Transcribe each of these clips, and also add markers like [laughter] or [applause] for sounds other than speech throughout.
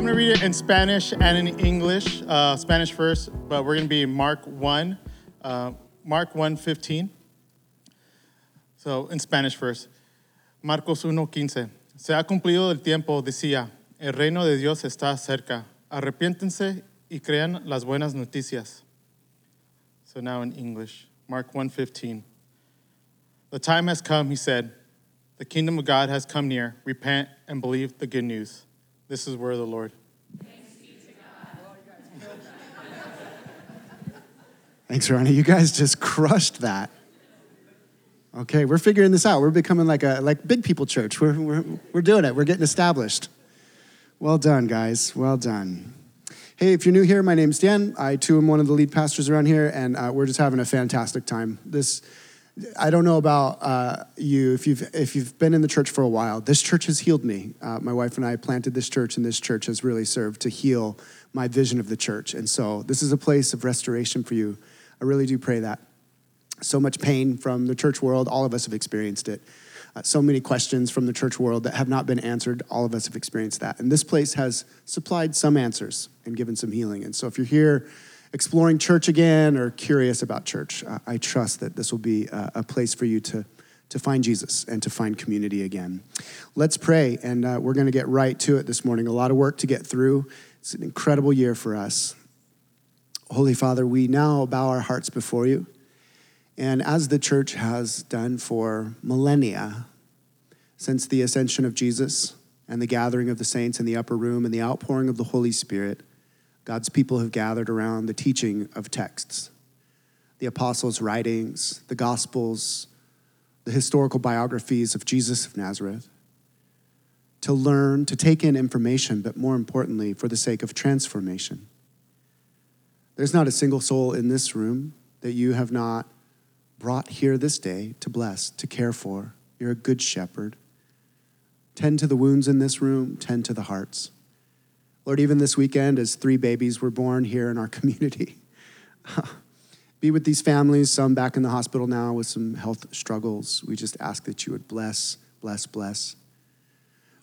I'm going to read it in Spanish and in English. Uh, Spanish first, but we're going to be Mark 1, uh, Mark 1, 15. So, in Spanish first. Marcos 1, 15. Se ha cumplido el tiempo, decía, el reino de Dios está cerca. Arrepiéntense y crean las buenas noticias. So now in English, Mark 1:15. The time has come, he said. The kingdom of God has come near. Repent and believe the good news. This is where the Lord. Thanks, Ronnie. You guys just crushed that. Okay, we're figuring this out. We're becoming like a like big people church. We're, we're, we're doing it. We're getting established. Well done, guys. Well done. Hey, if you're new here, my name's Dan. I too am one of the lead pastors around here, and uh, we're just having a fantastic time. This, I don't know about uh, you if you've if you've been in the church for a while. This church has healed me. Uh, my wife and I planted this church, and this church has really served to heal my vision of the church. And so, this is a place of restoration for you. I really do pray that. So much pain from the church world. All of us have experienced it uh, so many questions from the church world that have not been answered. All of us have experienced that. And this place has supplied some answers and given some healing. And so if you're here exploring church again or curious about church, I trust that this will be a, a, place for you to, to find Jesus and to find community again. Let's pray, and uh, we're going to get right to it this morning. A lot of work to get through. It's an incredible year for us. Holy Father, we now bow our hearts before you. And as the church has done for millennia, since the ascension of Jesus and the gathering of the saints in the upper room and the outpouring of the Holy Spirit, God's people have gathered around the teaching of texts, the apostles' writings, the gospels, the historical biographies of Jesus of Nazareth, to learn, to take in information, but more importantly, for the sake of transformation. There's not a single soul in this room that you have not brought here this day to bless, to care for. You're a good shepherd. Tend to the wounds in this room, tend to the hearts. Lord, even this weekend, as three babies were born here in our [laughs] community, be with these families, some back in the hospital now with some health struggles. We just ask that you would bless, bless, bless.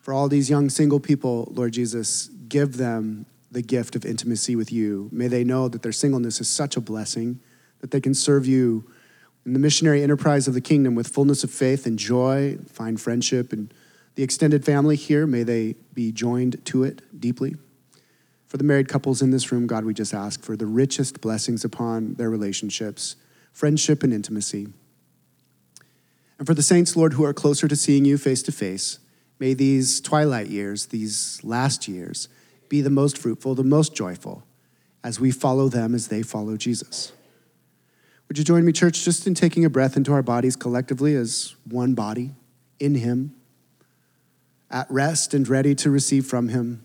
For all these young single people, Lord Jesus, give them the gift of intimacy with you. May they know that their singleness is such a blessing that they can serve you in the missionary enterprise of the kingdom with fullness of faith and joy, find friendship, and the extended family here, may they be joined to it deeply. For the married couples in this room, God, we just ask for the richest blessings upon their relationships, friendship, and intimacy. And for the saints, Lord, who are closer to seeing you face to face, may these twilight years, these last years, be the most fruitful, the most joyful, as we follow them as they follow Jesus. Would you join me, church, just in taking a breath into our bodies collectively as one body in Him, at rest and ready to receive from Him,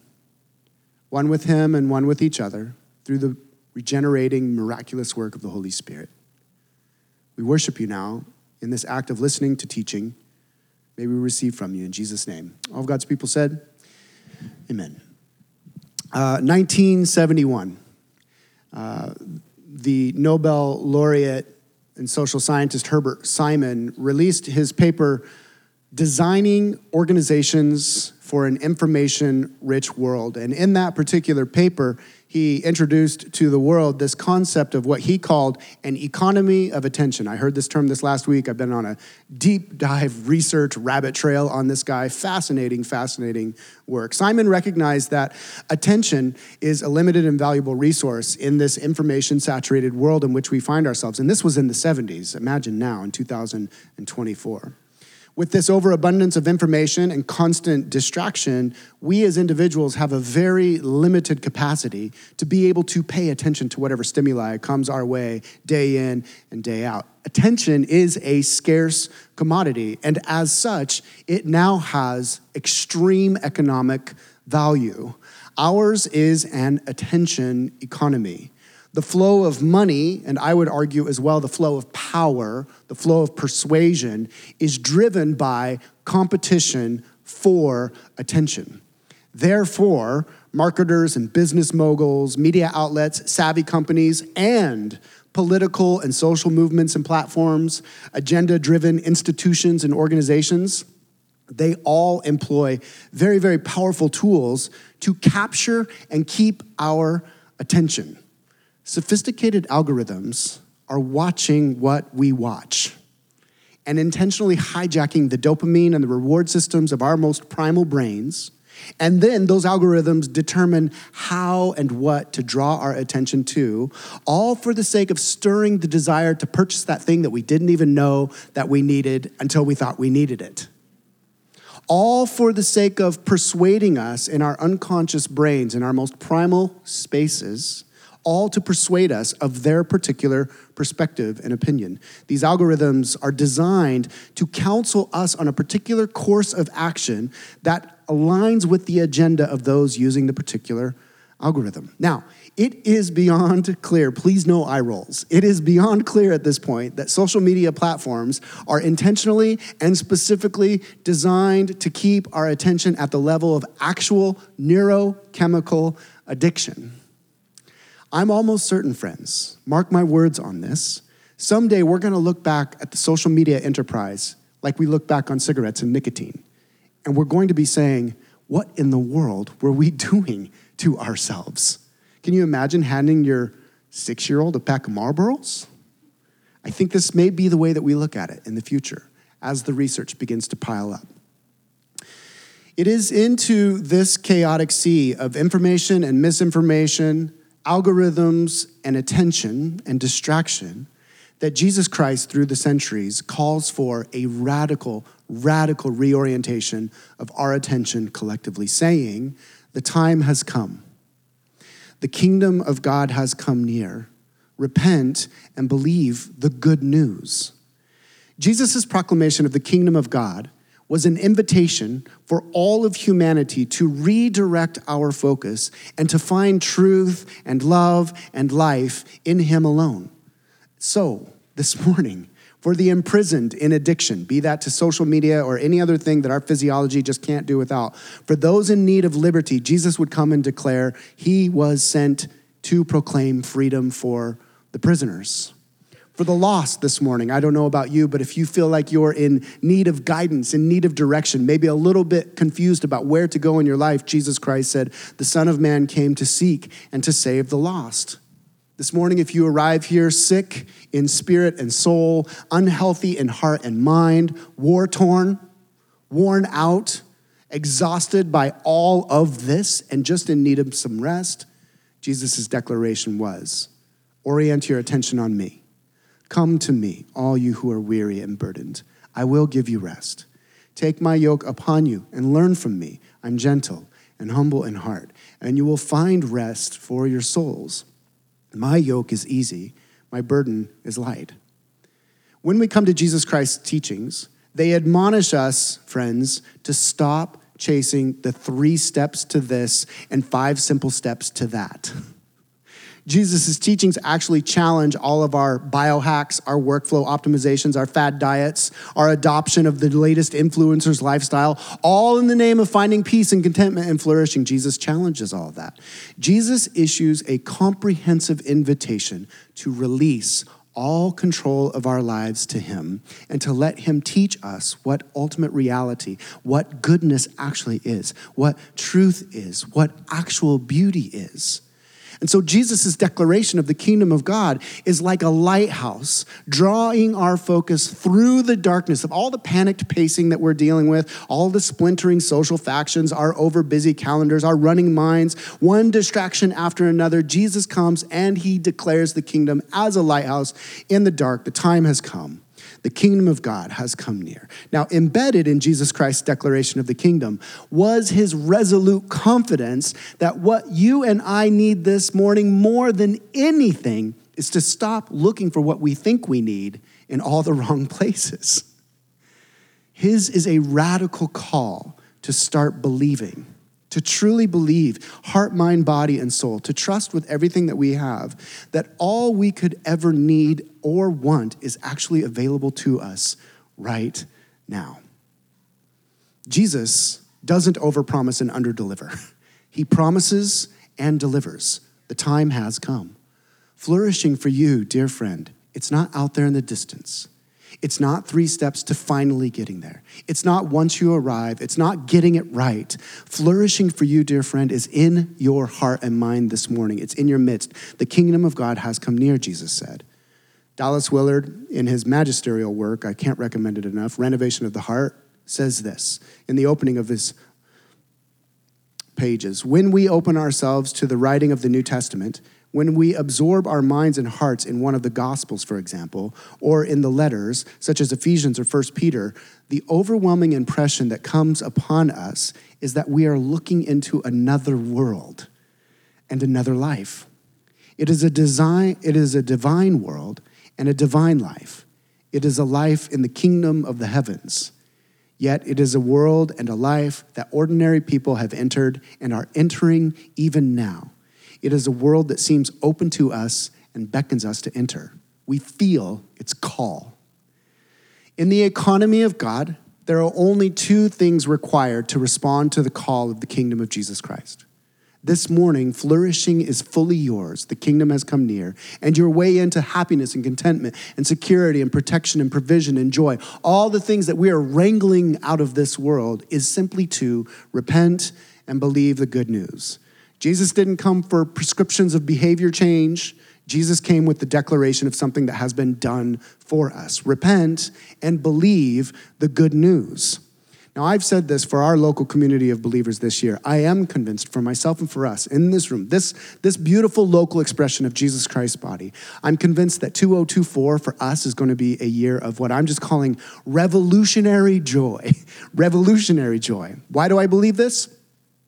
one with Him and one with each other through the regenerating, miraculous work of the Holy Spirit. We worship you now in this act of listening to teaching. May we receive from you in Jesus' name. All of God's people said, Amen. Uh, 1971. Uh, the Nobel laureate and social scientist Herbert Simon released his paper, Designing Organizations for an Information Rich World. And in that particular paper, he introduced to the world this concept of what he called an economy of attention. I heard this term this last week. I've been on a deep dive research rabbit trail on this guy. Fascinating, fascinating work. Simon recognized that attention is a limited and valuable resource in this information saturated world in which we find ourselves. And this was in the 70s. Imagine now in 2024 with this overabundance of information and constant distraction, we as individuals have a very limited capacity to be able to pay attention to whatever stimuli comes our way day in and day out. Attention is a scarce commodity, and as such, it now has extreme economic value. Ours is an attention economy the flow of money, and I would argue as well the flow of power, the flow of persuasion, is driven by competition for attention. Therefore, marketers and business moguls, media outlets, savvy companies, and political and social movements and platforms, agenda driven institutions and organizations they all employ very, very powerful tools to capture and keep our attention. Sophisticated algorithms are watching what we watch and intentionally hijacking the dopamine and the reward systems of our most primal brains. And then those algorithms determine how and what to draw our attention to, all for the sake of stirring the desire to purchase that thing that we didn't even know that we needed until we thought we needed it. All for the sake of persuading us in our unconscious brains, in our most primal spaces, all to persuade us of their particular perspective and opinion. These algorithms are designed to counsel us on a particular course of action that aligns with the agenda of those using the particular algorithm. Now, it is beyond clear, please no eye rolls. It is beyond clear at this point that social media platforms are intentionally and specifically designed to keep our attention at the level of actual neurochemical addiction. I'm almost certain, friends, mark my words on this, someday we're gonna look back at the social media enterprise like we look back on cigarettes and nicotine. And we're going to be saying, what in the world were we [laughs] doing to ourselves? Can you imagine handing your six year old a pack of Marlboros? I think this may be the way that we look at it in the future as the research begins to pile up. It is into this chaotic sea of information and misinformation algorithms and attention and distraction that Jesus Christ, through the centuries, calls for a radical, radical reorientation of our attention collectively, saying, The time has come. The kingdom of God has come near. Repent and believe the good news. Jesus' proclamation of the kingdom of God was an invitation for all of humanity to redirect our focus and to find truth and love and life in Him alone. So, this [laughs] morning, for the imprisoned in addiction, be that to social media or any other thing that our physiology just can't do without, for those in need of liberty, Jesus would come and declare He was sent to proclaim freedom for the prisoners for the lost this morning. I don't know about you, but if you feel like you're in need of guidance, in need of direction, maybe a little bit confused about where to go in your life, Jesus Christ said, The Son of Man came to seek and to save the lost. This morning, if you arrive here sick in spirit and soul, unhealthy in heart and mind, war torn, worn out, exhausted by all of this, and just in need of some rest, Jesus' declaration was orient your attention on me. Come to me, all you who are weary and burdened. I will give you rest. Take my yoke upon you and learn from me. I'm gentle and humble in heart, and you will find rest for your souls. My yoke is easy, my burden is light. When we come to Jesus Christ's teachings, they admonish us, friends, to stop chasing the three steps to this and five simple steps to that. [laughs] Jesus' teachings actually challenge all of our biohacks, our workflow optimizations, our fad diets, our adoption of the latest influencer's lifestyle, all in the name of finding peace and contentment and flourishing. Jesus challenges all of that. Jesus issues a comprehensive invitation to release all control of our lives to Him and to let Him teach us what ultimate reality, what goodness actually is, what truth is, what actual beauty is. And so Jesus' declaration of the kingdom of God is like a lighthouse, drawing our focus through the darkness of all the panicked pacing that we're dealing with, all the splintering social factions, our overbusy calendars, our running minds, one distraction after another. Jesus comes and he declares the kingdom as a lighthouse in the dark. The time has come. The kingdom of God has come near. Now, embedded in Jesus Christ's declaration of the kingdom was his resolute confidence that what you and I need this morning more than anything is to stop looking for what we think we need in all the [laughs] wrong places. His is a radical call to start believing to truly believe, heart, mind, body, and soul, to trust with everything that we have, that all we could ever need or want is actually available to us right now. Jesus doesn't overpromise and underdeliver. [laughs] He promises and delivers. The time has come. Flourishing for you, dear friend, it's not out there in the distance. It's not three steps to finally getting there. It's not once you arrive. It's not getting it right. Flourishing for you, dear friend, is in your heart and mind this morning. It's in your midst. The kingdom of God has come near, Jesus said. Dallas Willard, in his magisterial work, I can't recommend it enough, Renovation of the Heart, says this in the opening of his pages. When we open ourselves to the writing of the New Testament, when we absorb our minds and hearts in one of the Gospels, for example, or in the letters, such as Ephesians or 1 Peter, the overwhelming impression that comes upon us is that we are looking into another world and another life. It is a, design, it is a divine world and a divine life. It is a life in the kingdom of the heavens. Yet it is a world and a life that ordinary people have entered and are entering even now. It is a world that seems open to us and beckons us to enter. We feel its call. In the economy of God, there are only two things required to respond to the call of the kingdom of Jesus Christ. This morning, flourishing is fully yours. The kingdom has come near, and your way into happiness and contentment and security and protection and provision and joy, all the things that we are wrangling out of this world, is simply to repent and believe the good news. Jesus didn't come for prescriptions of behavior change. Jesus came with the declaration of something that has been done for us. Repent and believe the good news. Now, I've said this for our local community of believers this year. I am convinced for myself and for us in this room, this, this beautiful local expression of Jesus Christ's body, I'm convinced that 2024 for us is going to be a year of what I'm just calling revolutionary joy. [laughs] revolutionary joy. Why do I believe this?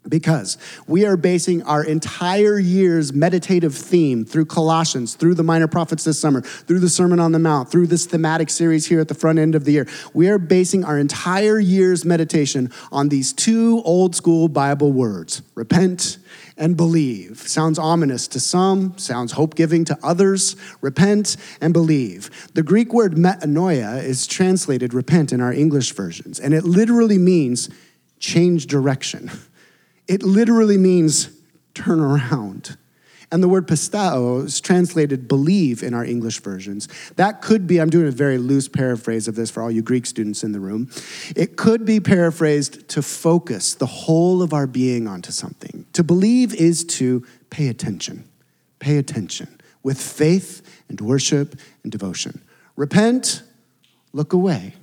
Because we are basing our entire year's meditative theme through Colossians, through the minor prophets this summer, through the Sermon on the Mount, through this thematic series here at the front end of the year. We are basing our entire year's meditation on these two old school Bible words repent and believe. Sounds ominous to some, sounds hope giving to others. Repent and believe. The Greek word metanoia is translated repent in our English versions, and it literally means change direction. [laughs] It literally means turn around. And the word pisteuo is translated believe in our English versions. That could be, I'm doing a very loose paraphrase of this for all you Greek students in the room. It could be paraphrased to focus the whole of our being onto something. To believe is to pay attention, pay attention with faith and worship and devotion. Repent, look away.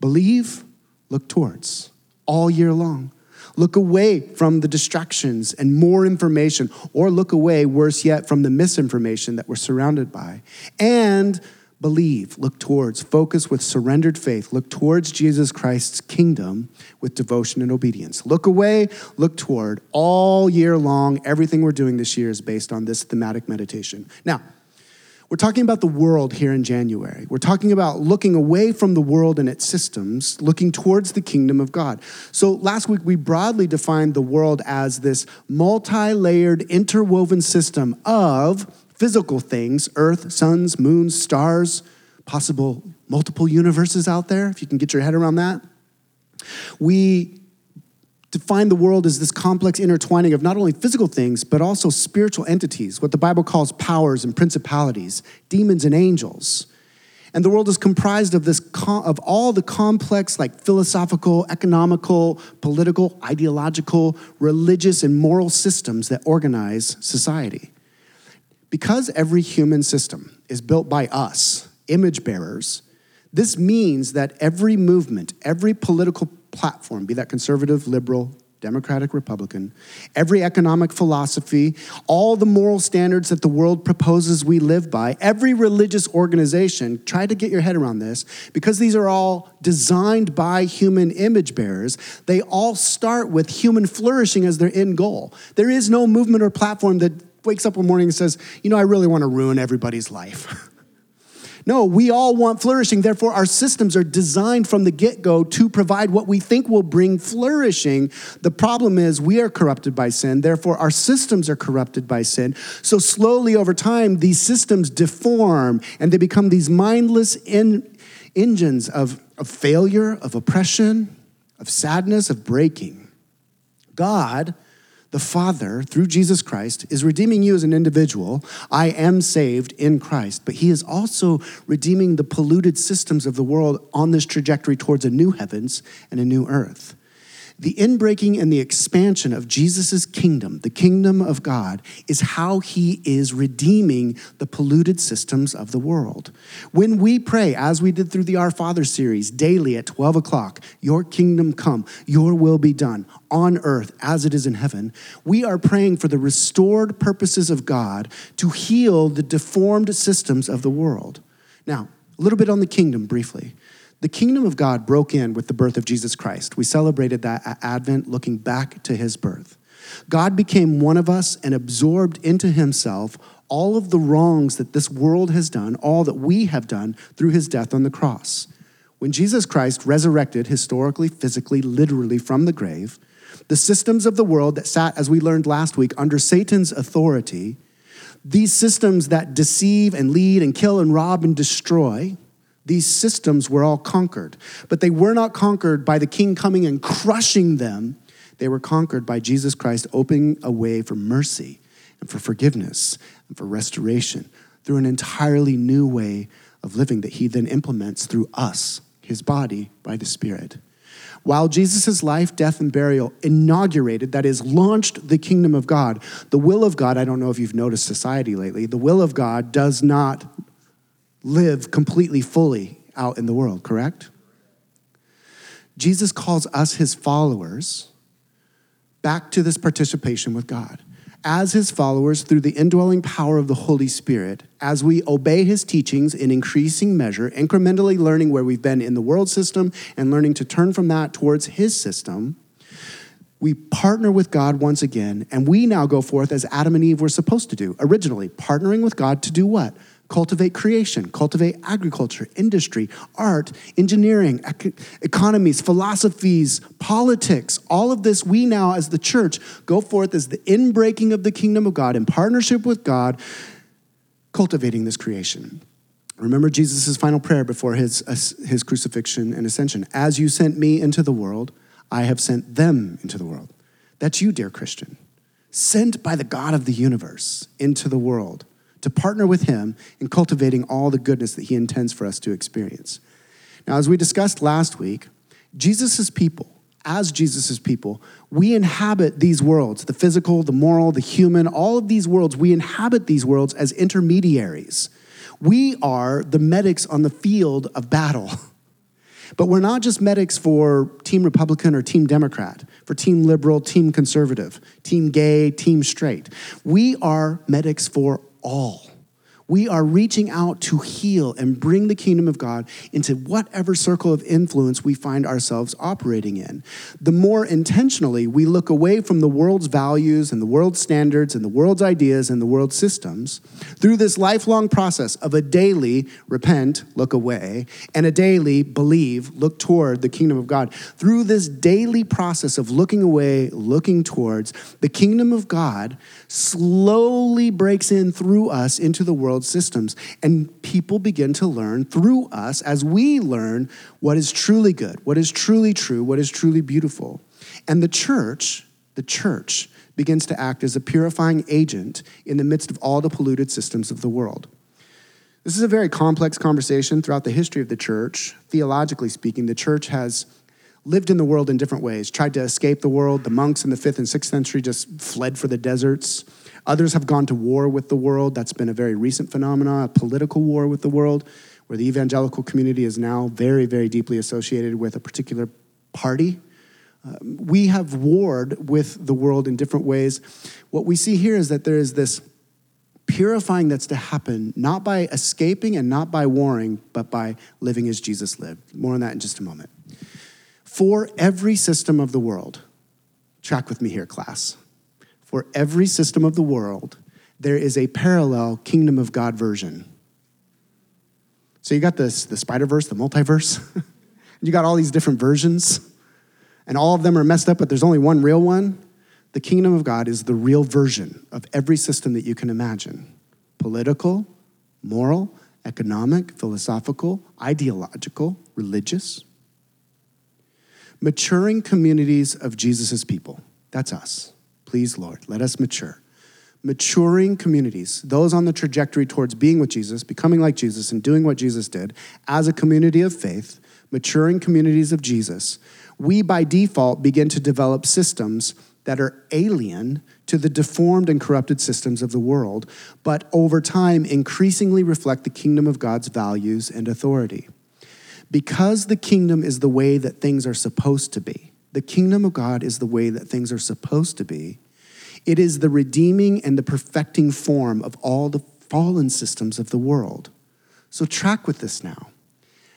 Believe, look towards all year long. Look away from the distractions and more information, or look away, worse yet, from the misinformation that we're surrounded by. And believe, look towards, focus with surrendered faith, look towards Jesus Christ's kingdom with devotion and obedience. Look away, look toward. All year long, everything we're doing this year is based on this thematic meditation. Now, we're talking about the world here in January. We're talking about looking away from the world and its systems, looking towards the kingdom of God. So last week we broadly defined the world as this multi layered, interwoven system of physical things earth, suns, moons, stars, possible multiple universes out there, if you can get your head around that. We define the world as this complex intertwining of not only physical things, but also spiritual entities, what the Bible calls powers and principalities, demons and angels. And the world is comprised of this of all the complex like philosophical, economical, political, ideological, religious and moral systems that organize society. Because every human system is built by us, image bearers, this means that every movement, every political platform, be that conservative, liberal, Democratic, Republican, every economic philosophy, all the moral standards that the world proposes we live by, every religious organization, try to get your head around this, because these are all designed by human image bearers, they all start with human flourishing as their end goal. There is no movement or platform that wakes up one morning and says, you know, I really want to ruin everybody's life. [laughs] No, we all want flourishing. Therefore, our systems are designed from the get go to provide what we think will bring flourishing. The problem is we are corrupted by sin. Therefore, our systems are corrupted by sin. So, slowly over time, these systems deform and they become these mindless in, engines of, of failure, of oppression, of sadness, of breaking. God the Father, through Jesus Christ, is redeeming you as an individual. I am saved in Christ, but He is also redeeming the polluted systems of the world on this trajectory towards a new heavens and a new earth. The inbreaking and the expansion of Jesus' kingdom, the kingdom of God, is how he is redeeming the polluted systems of the world. When we pray, as we did through the Our Father series, daily at 12 o'clock, Your kingdom come, Your will be done on earth as it is in heaven, we are praying for the restored purposes of God to heal the deformed systems of the world. Now, a little bit on the kingdom briefly. The kingdom of God broke in with the birth of Jesus Christ. We celebrated that at Advent looking back to his birth. God became one of us and absorbed into himself all of the wrongs that this world has done, all that we have done through his death on the cross. When Jesus Christ resurrected historically, physically, literally from the grave, the systems of the world that sat, as we learned last week, under Satan's authority, these systems that deceive and lead and kill and rob and destroy, these systems were all conquered, but they were not conquered by the king coming and crushing them. They were conquered by Jesus Christ opening a way for mercy and for forgiveness and for restoration through an entirely new way of living that he then implements through us, his body, by the Spirit. While Jesus' life, death, and burial inaugurated, that is, launched the kingdom of God, the will of God, I don't know if you've noticed society lately, the will of God does not live completely fully out in the world, correct? Jesus calls us, his followers, back to this participation with God. As his followers, through the indwelling power of the Holy Spirit, as we obey his teachings in increasing measure, incrementally learning where we've been in the world system and learning to turn from that towards his system, we partner with God once again, and we now go forth as Adam and Eve were supposed to do originally, partnering with God to do what? Cultivate creation, cultivate agriculture, industry, art, engineering, ec- economies, philosophies, politics. All of this, we now as the church go forth as the inbreaking of the kingdom of God in partnership with God, cultivating this creation. Remember Jesus' final prayer before his, uh, his crucifixion and ascension. As you sent me into the world, I have sent them into the world. That's you, dear Christian, sent by the God of the universe into the world to partner with Him in cultivating all the goodness that He intends for us to experience. Now, as we discussed last week, Jesus' people, as Jesus' people, we inhabit these worlds the physical, the moral, the human, all of these worlds, we inhabit these worlds as intermediaries. We are the medics on the field of battle. [laughs] But we're not just medics for Team Republican or Team Democrat, for Team Liberal, Team Conservative, Team Gay, Team Straight. We are medics for all. We are reaching out to heal and bring the kingdom of God into whatever circle of influence we find ourselves operating in. The more intentionally we look away from the world's values and the world's standards and the world's ideas and the world's systems, through this lifelong process of a daily repent, look away, and a daily believe, look toward the kingdom of God, through this daily process of looking away, looking towards, the kingdom of God slowly breaks in through us into the world systems. And people begin to learn through us as we learn what is truly good, what is truly true, what is truly beautiful. And the church, the church, begins to act as a purifying agent in the midst of all the polluted systems of the world. This is a very complex conversation throughout the history of the church. Theologically speaking, the church has lived in the world in different ways, tried to escape the world. The monks in the fifth and sixth century just fled for the deserts. Others have gone to war with the world. That's been a very recent phenomenon, a political war with the world, where the evangelical community is now very, very deeply associated with a particular party. Uh, we have warred with the world in different ways. What we see here is that there is this purifying that's to happen not by escaping and not by warring, but by living as Jesus lived. More on that in just a moment. For every system of the world, track with me here, class for every system of the world, there is a parallel kingdom of God version. So you got this, the Spider Verse, the multiverse. [laughs] you got all these different versions, and all of them are messed up, but there's only one real one. The kingdom of God is the real version of every system that you can imagine political, moral, economic, philosophical, ideological, religious. Maturing communities of Jesus' people. That's us Please, Lord, let us mature. Maturing communities, those on the trajectory towards being with Jesus, becoming like Jesus, and doing what Jesus did as a community of faith, maturing communities of Jesus, we by default begin to develop systems that are alien to the deformed and corrupted systems of the world, but over time increasingly reflect the kingdom of God's values and authority. Because the kingdom is the way that things are supposed to be, the kingdom of God is the way that things are supposed to be, it is the redeeming and the perfecting form of all the fallen systems of the world. So, track with this now.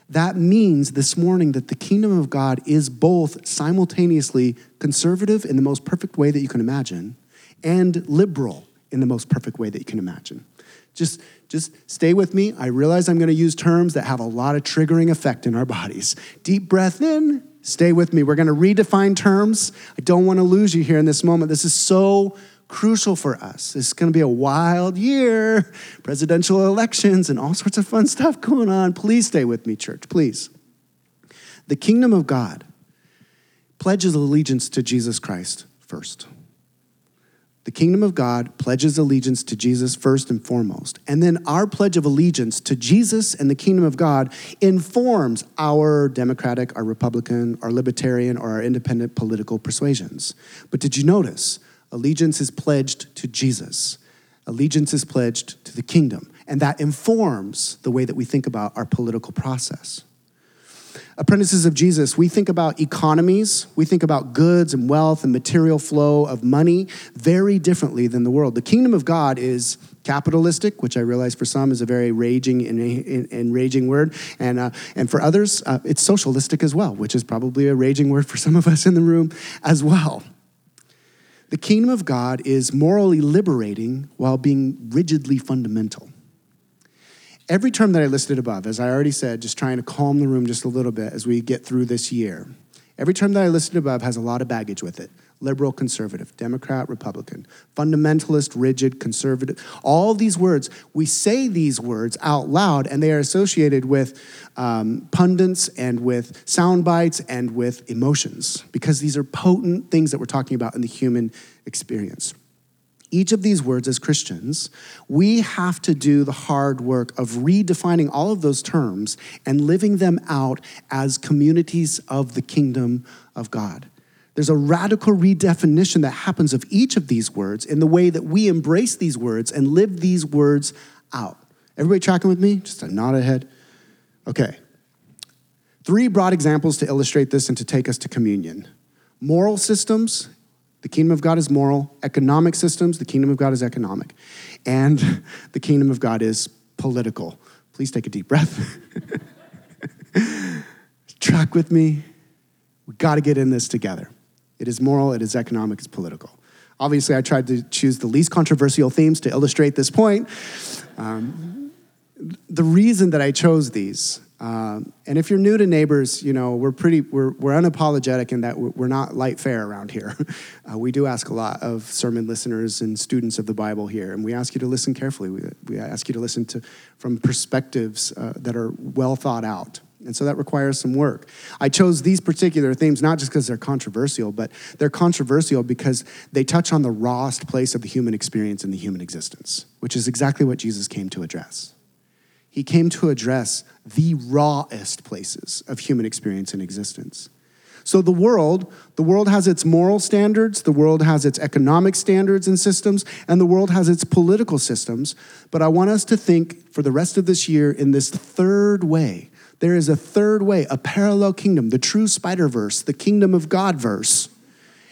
That means this morning that the kingdom of God is both simultaneously conservative in the most perfect way that you can imagine and liberal in the most perfect way that you can imagine. Just, just stay with me. I realize I'm going to use terms that have a lot of triggering effect in our bodies. Deep breath in, stay with me. We're going to redefine terms. I don't want to lose you here in this moment. This is so crucial for us. Is going to be a wild year, presidential elections, and all sorts of fun stuff going on. Please stay with me, church, please. The kingdom of God pledges allegiance to Jesus Christ first. The kingdom of God pledges allegiance to Jesus first and foremost. And then our pledge of allegiance to Jesus and the kingdom of God informs our Democratic, our Republican, our Libertarian, or our independent political persuasions. But did you notice? Allegiance is pledged to Jesus. Allegiance is pledged to the kingdom. And that informs the way that we think about our political process. Apprentices of Jesus, we think about economies, we think about goods and wealth and material flow of money very differently than the world. The kingdom of God is capitalistic, which I realize for some is a very raging and, and raging word, and uh, and for others, uh, it's socialistic as well, which is probably a raging word for some of us in the room as well. The kingdom of God is morally liberating while being rigidly fundamental. Every term that I listed above, as I already said, just trying to calm the room just a little bit as we get through this year, every term that I listed above has a lot of baggage with it liberal, conservative, Democrat, Republican, fundamentalist, rigid, conservative. All these words, we say these words out loud, and they are associated with um, pundits and with sound bites and with emotions because these are potent things that we're talking about in the human experience. Each of these words, as Christians, we have to do the hard work of redefining all of those terms and living them out as communities of the kingdom of God. There's a radical redefinition that happens of each of these words in the way that we embrace these words and live these words out. Everybody tracking with me? Just a nod ahead. Okay. Three broad examples to illustrate this and to take us to communion moral systems, the kingdom of God is moral, economic systems, the kingdom of God is economic, and [laughs] the kingdom of God is political. Please take a deep breath. [laughs] Track with me. We got to get in this together. It is moral, it is economic, it's political. Obviously, I tried to choose the least controversial themes to illustrate this point. Um, the reason that I chose these, um, and if you're new to neighbors, you know we're pretty we're, we're unapologetic in that we're not light fare around here. [laughs] Uh, we do ask a lot of sermon listeners and students of the Bible here, and we ask you to listen carefully. We, we ask you to listen to from perspectives uh, that are well thought out. And so that requires some work. I chose these particular themes not just because they're controversial, but they're controversial because they touch on the rawest place of the human experience and the human existence, which is exactly what Jesus came to address. He came to address the rawest places of human experience and existence. So the world, the world has its moral standards, the world has its economic standards and systems, and the world has its political systems. But I want us to think for the rest of this year in this third way there is a third way, a parallel kingdom, the true Spider Verse, the kingdom of God verse.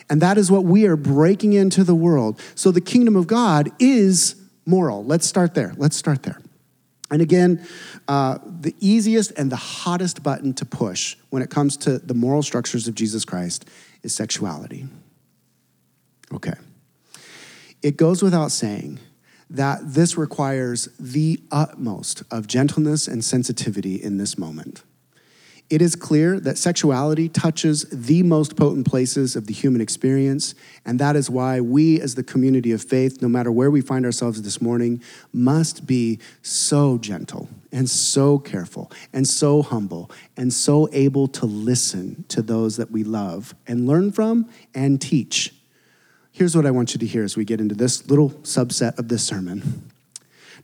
And that is what we are breaking into the world. So the kingdom of God is moral. Let's start there. Let's start there. And again, uh, the easiest and the hottest button to push when it comes to the moral structures of Jesus Christ is sexuality. Okay. It goes without saying that this requires the utmost of gentleness and sensitivity in this moment. It is clear that sexuality touches the most potent places of the human experience, and that is why we, as the community of faith, no matter where we find ourselves this morning, must be so gentle and so careful and so humble and so able to listen to those that we love and learn from and teach here's what I want you to hear as we get into this little subset of this sermon.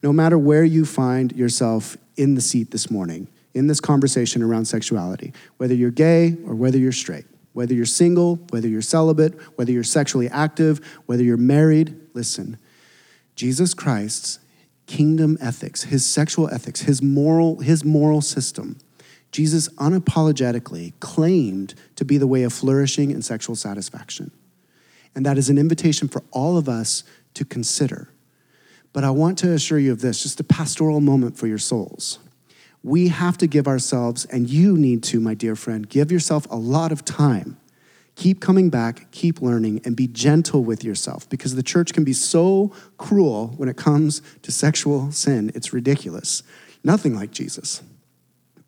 No matter where you find yourself in the seat this morning, in this conversation around sexuality, whether you're gay or whether you're straight, whether you're single, whether you're celibate, whether you're sexually active, whether you're married, listen. Jesus Christ's kingdom ethics, his sexual ethics, his moral, his moral system, Jesus unapologetically claimed to be the way of flourishing and sexual satisfaction. And that is an invitation for all of us to consider. But I want to assure you of this just a pastoral moment for your souls. We have to give ourselves, and you need to, my dear friend, give yourself a lot of time. Keep coming back, keep learning, and be gentle with yourself because the church can be so cruel when it comes to sexual sin. It's ridiculous. Nothing like Jesus.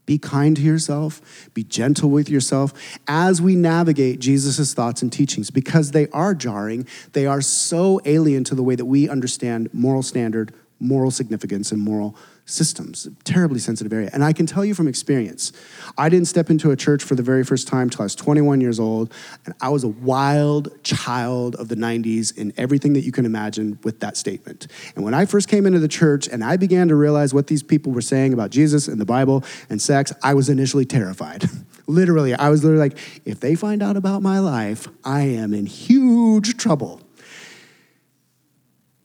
Be kind to yourself, be gentle with yourself as we navigate Jesus' thoughts and teachings because they are jarring. They are so alien to the way that we understand moral standard, moral significance, and moral systems, terribly sensitive area. And I can tell you from experience, I didn't step into a church for the very first time till I was 21 years old, and I was a wild child of the 90s in everything that you can imagine with that statement. And when I first came into the church and I began to realize what these people were saying about Jesus and the Bible and sex, I was initially terrified. [laughs] literally, I was literally like, if they find out about my life, I am in huge trouble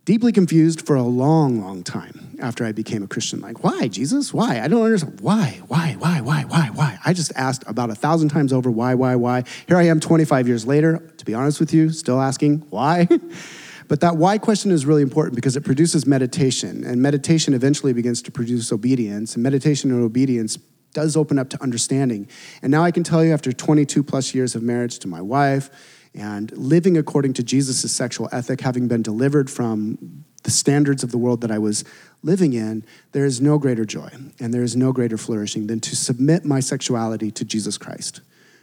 deeply confused for a long, long time after I became a Christian. Like, why, Jesus? Why? I don't understand. Why? Why? Why? Why? Why? Why? I just asked about a thousand times over why, why, why. Here I am 25 years later, to be honest with you, still asking why. [laughs] but that why question is really important because it produces meditation, and meditation eventually begins to produce obedience, and meditation and obedience does open up to understanding. And now I can tell you, after 22 plus years of marriage to my wife, and living according to Jesus' sexual ethic, having been delivered from the standards of the world that I was living in, there is no greater joy and there is no greater flourishing than to submit my sexuality to Jesus Christ,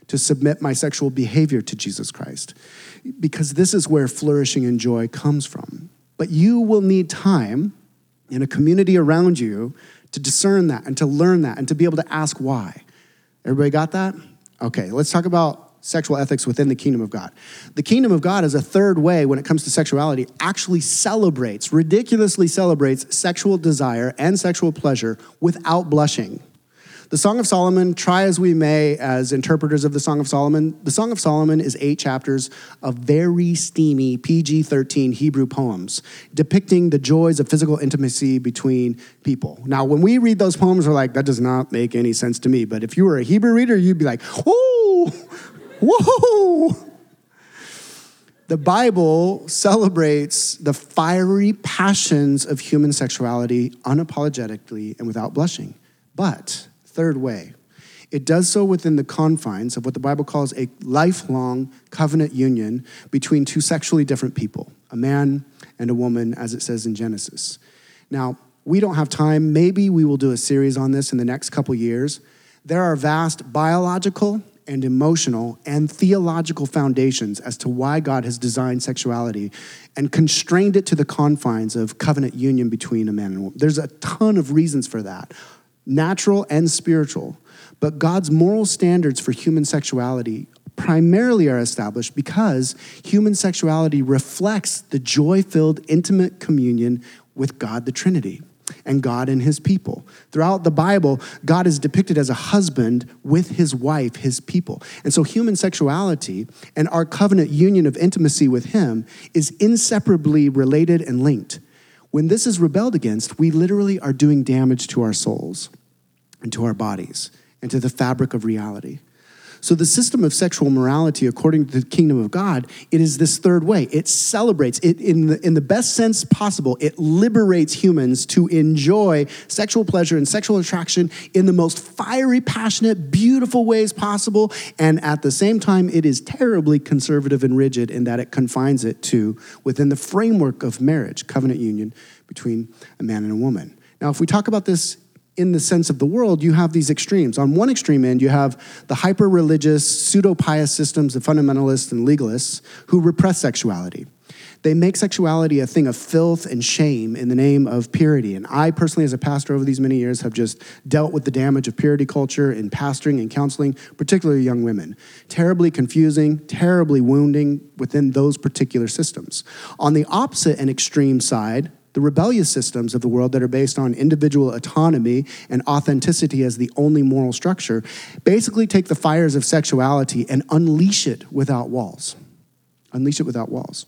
to submit my sexual behavior to Jesus Christ, because this is where flourishing and joy comes from. But you will need time in a community around you to discern that and to learn that and to be able to ask why. Everybody got that? Okay, let's talk about sexual ethics within the kingdom of God. The kingdom of God is a third way when it comes to sexuality, actually celebrates, ridiculously celebrates sexual desire and sexual pleasure without blushing. The Song of Solomon, try as we may as interpreters of the Song of Solomon, the Song of Solomon is eight chapters of very steamy PG 13 Hebrew poems depicting the joys of physical intimacy between people. Now, when we read those poems, we're like, that does not make any sense to me. But if you were a Hebrew reader, you'd be like, "Ooh." Whoa! The Bible celebrates the fiery passions of human sexuality unapologetically and without blushing. But, third way, it does so within the confines of what the Bible calls a lifelong covenant union between two sexually different people, a man and a woman, as it says in Genesis. Now, we don't have time. Maybe we will do a series on this in the next couple years. There are vast biological and emotional and theological foundations as to why God has designed sexuality and constrained it to the confines of covenant union between a man and a woman. There's a ton of reasons for that, natural and spiritual. But God's moral standards for human sexuality primarily are established because human sexuality reflects the joy filled, intimate communion with God the Trinity and God and his people. Throughout the Bible, God is depicted as a husband with his wife, his people. And so human sexuality and our covenant union of intimacy with him is inseparably related and linked. When this is rebelled against, we literally are doing damage to our souls and to our bodies and to the fabric of reality. So the system of sexual morality, according to the kingdom of God, it is this third way. It celebrates it in the, in the best sense possible. It liberates humans to enjoy sexual pleasure and sexual attraction in the most fiery, passionate, beautiful ways possible. And at the same time, it is terribly conservative and rigid in that it confines it to within the framework of marriage, covenant union between a man and a woman. Now, if we talk about this in the sense of the world, you have these extremes. On one extreme end, you have the hyper religious, pseudo pious systems of fundamentalists and legalists who repress sexuality. They make sexuality a thing of filth and shame in the name of purity. And I personally, as a pastor over these many years, have just dealt with the damage of purity culture in pastoring and counseling, particularly young women. Terribly confusing, terribly wounding within those particular systems. On the opposite and extreme side, the rebellious systems of the world that are based on individual autonomy and authenticity as the only moral structure basically take the fires of sexuality and unleash it without walls. Unleash it without walls.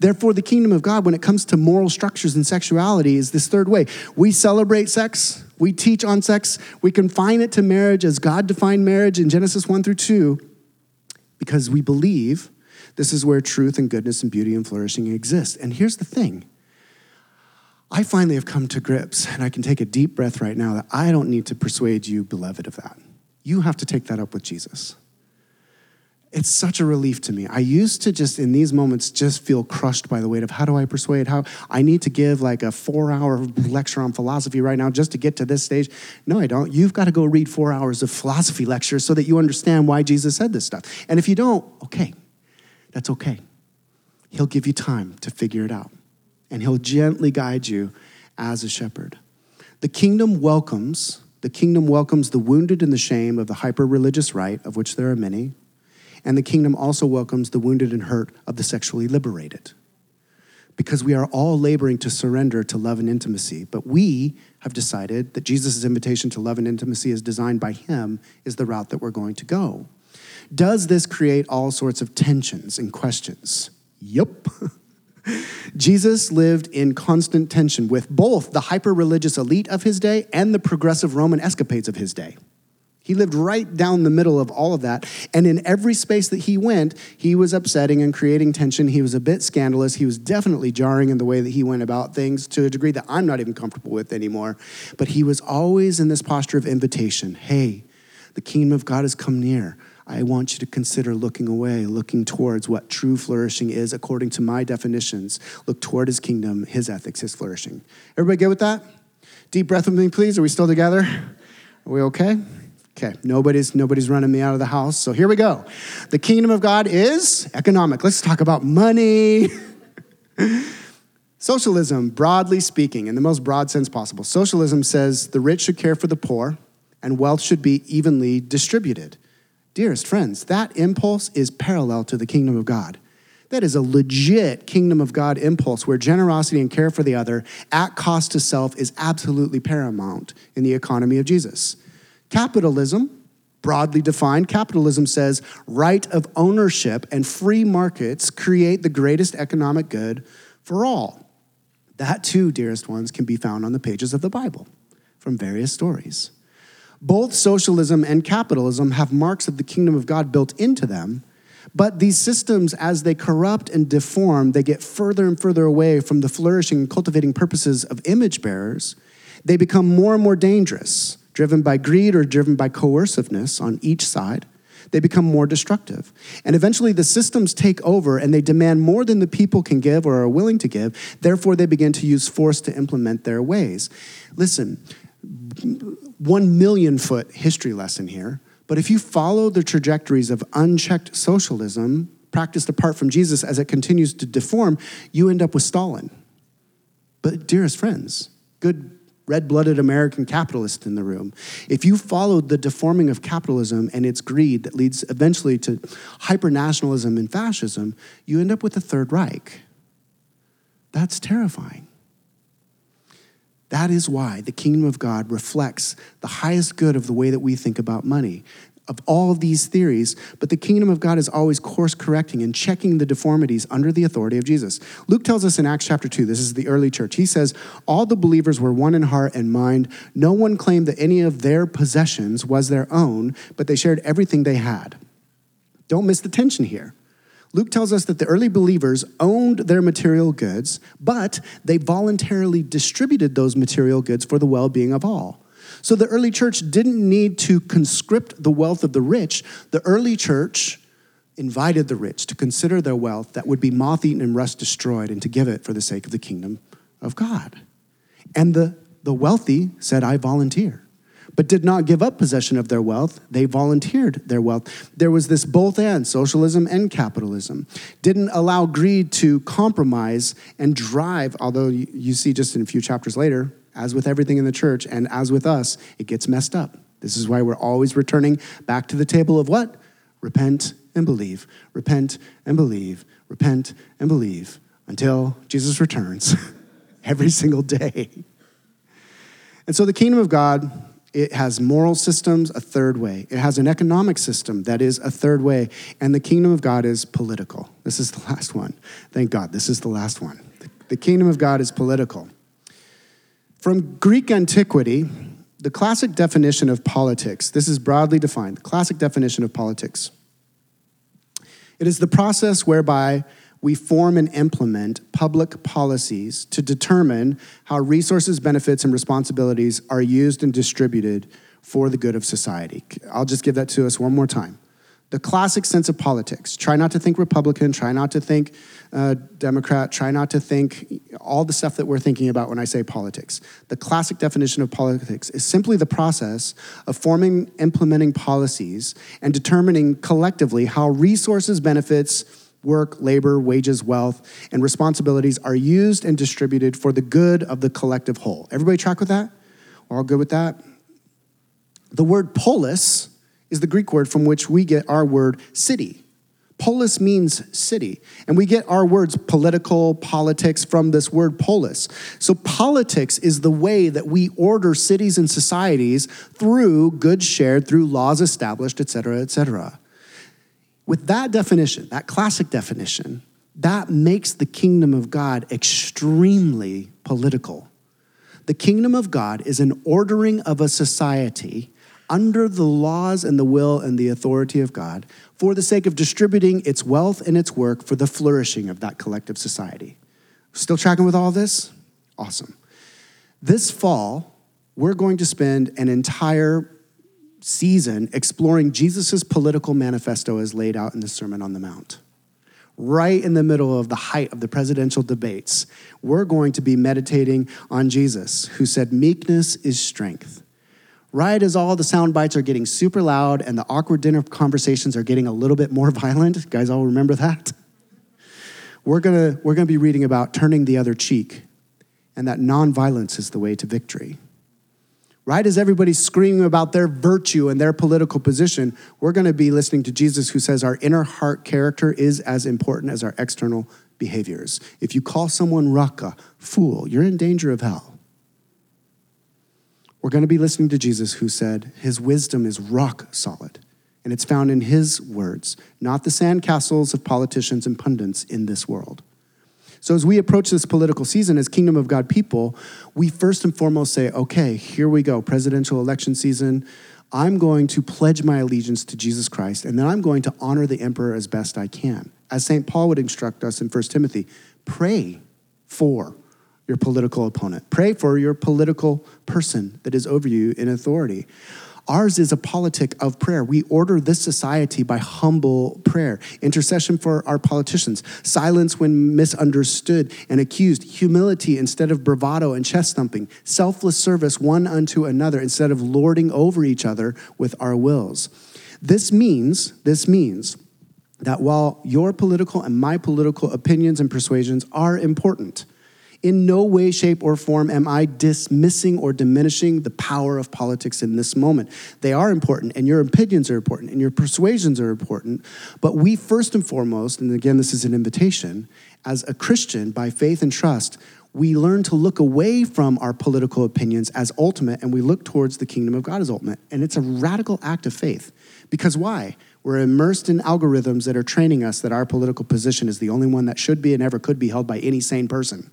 Therefore, the kingdom of God, when it comes to moral structures and sexuality, is this third way. We celebrate sex, we teach on sex, we confine it to marriage as God defined marriage in Genesis 1 through 2, because we believe this is where truth and goodness and beauty and flourishing exist. And here's the thing I finally have come to grips, and I can take a deep breath right now, that I don't need to persuade you, beloved, of that. You have to take that up with Jesus it's such a relief to me. I used to just in these moments just feel crushed by the weight of how do I persuade? How I need to give like a four hour lecture on philosophy right now just to get to this stage. No, I don't. You've got to go read four hours of philosophy lectures so that you understand why Jesus said this stuff. And if you don't, okay, that's okay. He'll give you time to figure it out, and he'll gently guide you as a shepherd. The kingdom welcomes. The kingdom welcomes the wounded and the shame of the hyper religious right, of which there are many, and the kingdom also welcomes the wounded and hurt of the sexually liberated. Because we are all laboring to surrender to love and intimacy, but we have decided that Jesus' invitation to love and intimacy, as designed by Him, is the route that we're going to go. Does this create all sorts of tensions and questions? Yep. [laughs] Jesus lived in constant tension with both the hyper religious elite of his day and the progressive Roman escapades of his day. He lived right down the middle of all of that. And in every space that he went, he was upsetting and creating tension. He was a bit scandalous. He was definitely jarring in the way that he went about things to a degree that I'm not even comfortable with anymore. But he was always in this posture of invitation hey, the kingdom of God has come near. I want you to consider looking away, looking towards what true flourishing is according to my definitions. Look toward his kingdom, his ethics, his flourishing. Everybody good with that? Deep breath with me, please. Are we still together? Are we okay? Okay, nobody's nobody's running me out of the house. So here we go. The kingdom of God is economic. Let's talk about money. [laughs] Socialism, broadly speaking, in the most broad sense possible, socialism says the rich should care for the poor and wealth should be evenly distributed. Dearest friends, that impulse is parallel to the kingdom of God. That is a legit kingdom of God impulse where generosity and care for the other at cost to self is absolutely paramount in the economy of Jesus. Capitalism, broadly defined, capitalism says right of ownership and free markets create the greatest economic good for all. That too, dearest ones, can be found on the pages of the Bible from various stories. Both socialism and capitalism have marks of the kingdom of God built into them, but these systems, as they corrupt and deform, they get further and further away from the flourishing and cultivating purposes of image bearers. They become more and more dangerous driven by greed or driven by coerciveness on each side, they become more destructive. And eventually the systems take over and they demand more than the people can give or are willing to give. Therefore, they begin to use force to implement their ways. Listen, one million foot history lesson here, but if you follow the trajectories of unchecked socialism practiced apart from Jesus as it continues to deform, you end up with Stalin. But, dearest friends, good red blooded American capitalist in the room. If you followed the deforming of capitalism and its greed that leads eventually to hyper nationalism and fascism, you end up with the Third Reich. That's terrifying. That is why the kingdom of God reflects the highest good of the way that we think about money of all of these theories, but the kingdom of God is always course correcting and checking the deformities under the authority of Jesus. Luke tells us in Acts chapter 2, this is the early church. He says, All the believers were one in heart and mind. No one claimed that any of their possessions was their own, but they shared everything they had. Don't miss the tension here. Luke tells us that the early believers owned their material goods, but they voluntarily distributed those material goods for the well being of all. So the early church didn't need to conscript the wealth of the rich. The early church invited the rich to consider their wealth that would be moth eaten and rust destroyed and to give it for the sake of the kingdom of God. And the, the wealthy said, I volunteer. But did not give up possession of their wealth. They volunteered their wealth. There was this both and socialism and capitalism. Didn't allow greed to compromise and drive, although you see just in a few chapters later, as with everything in the church and as with us, it gets messed up. This is why we're always returning back to the table of what? Repent and believe, repent and believe, repent and believe until Jesus returns [laughs] every single day. And so the kingdom of God, it has moral systems a third way. It has an economic system that is a third way. And the kingdom of God is political. This is the [laughs] last one. Thank God, this is the last one. The kingdom of God is political. From Greek antiquity, the classic definition of politics, this is broadly defined, the classic definition of politics. It is the process whereby we form and implement public policies to determine how resources, benefits, and responsibilities are used and distributed for the good of society. I'll just give that to us one more time. The classic sense of politics. Try not to think Republican, try not to think uh, Democrat, try not to think all the stuff that we're thinking about when I say politics. The classic definition of politics is simply the process of forming, implementing policies, and determining collectively how resources, benefits, work, labor, wages, wealth, and responsibilities are used and distributed for the good of the collective whole. Everybody track with that? We're all good with that? The word polis is the Greek word from which we get our word city. Polis means city, and we get our words political, politics from this word polis. So, politics is the way that we order cities and societies through goods shared, through laws established, et cetera, et cetera. With that definition, that classic definition, that makes the kingdom of God extremely political. The kingdom of God is an ordering of a society under the laws and the will and the authority of God for the sake of distributing its wealth and its work for the flourishing of that collective society. Still tracking with all this? Awesome. This fall, we're going to spend an entire season exploring Jesus' political manifesto as laid out in the Sermon on the Mount. Right in the middle of the height of the presidential debates, we're going to be meditating on Jesus, who said, Meekness is strength. Right as all the sound bites are getting super loud and the awkward dinner conversations are getting a little bit more [laughs] violent, guys all remember that? We're gonna, we're gonna be reading about turning the other cheek and that nonviolence is the way to victory right as everybody's screaming about their virtue and their political position, we're going to be listening to Jesus who says our inner heart character is as important as our external behaviors. If you call someone raka, fool, you're in danger of hell. We're going to be listening to Jesus who said his wisdom is rock solid. And it's found in his words, not the sandcastles of politicians and pundits in this world. So, as we approach this political season as Kingdom of God people, we first and foremost say, okay, here we go, presidential election season. I'm going to pledge my allegiance to Jesus Christ, and then I'm going to honor the emperor as best I can. As St. Paul would instruct us in 1 Timothy, pray for your political opponent, pray for your political person that is over you in authority. Ours is a politic of prayer. We order this society by humble prayer, intercession for our politicians, silence when misunderstood and accused, humility instead of bravado and chest thumping, selfless service one unto another instead of lording over each other with our wills. This means, this means that while your political and my political opinions and persuasions are important, in no way, shape, or form am I dismissing or diminishing the power of politics in this moment. They are important, and your opinions are important, and your persuasions are important. But we, first and foremost, and again, this is an invitation, as a Christian, by faith and trust, we learn to look away from our political opinions as ultimate, and we look towards the kingdom of God as ultimate. And it's a radical act of faith. Because why? We're immersed in algorithms that are training us that our political position is the only one that should be and ever could be held by any sane person.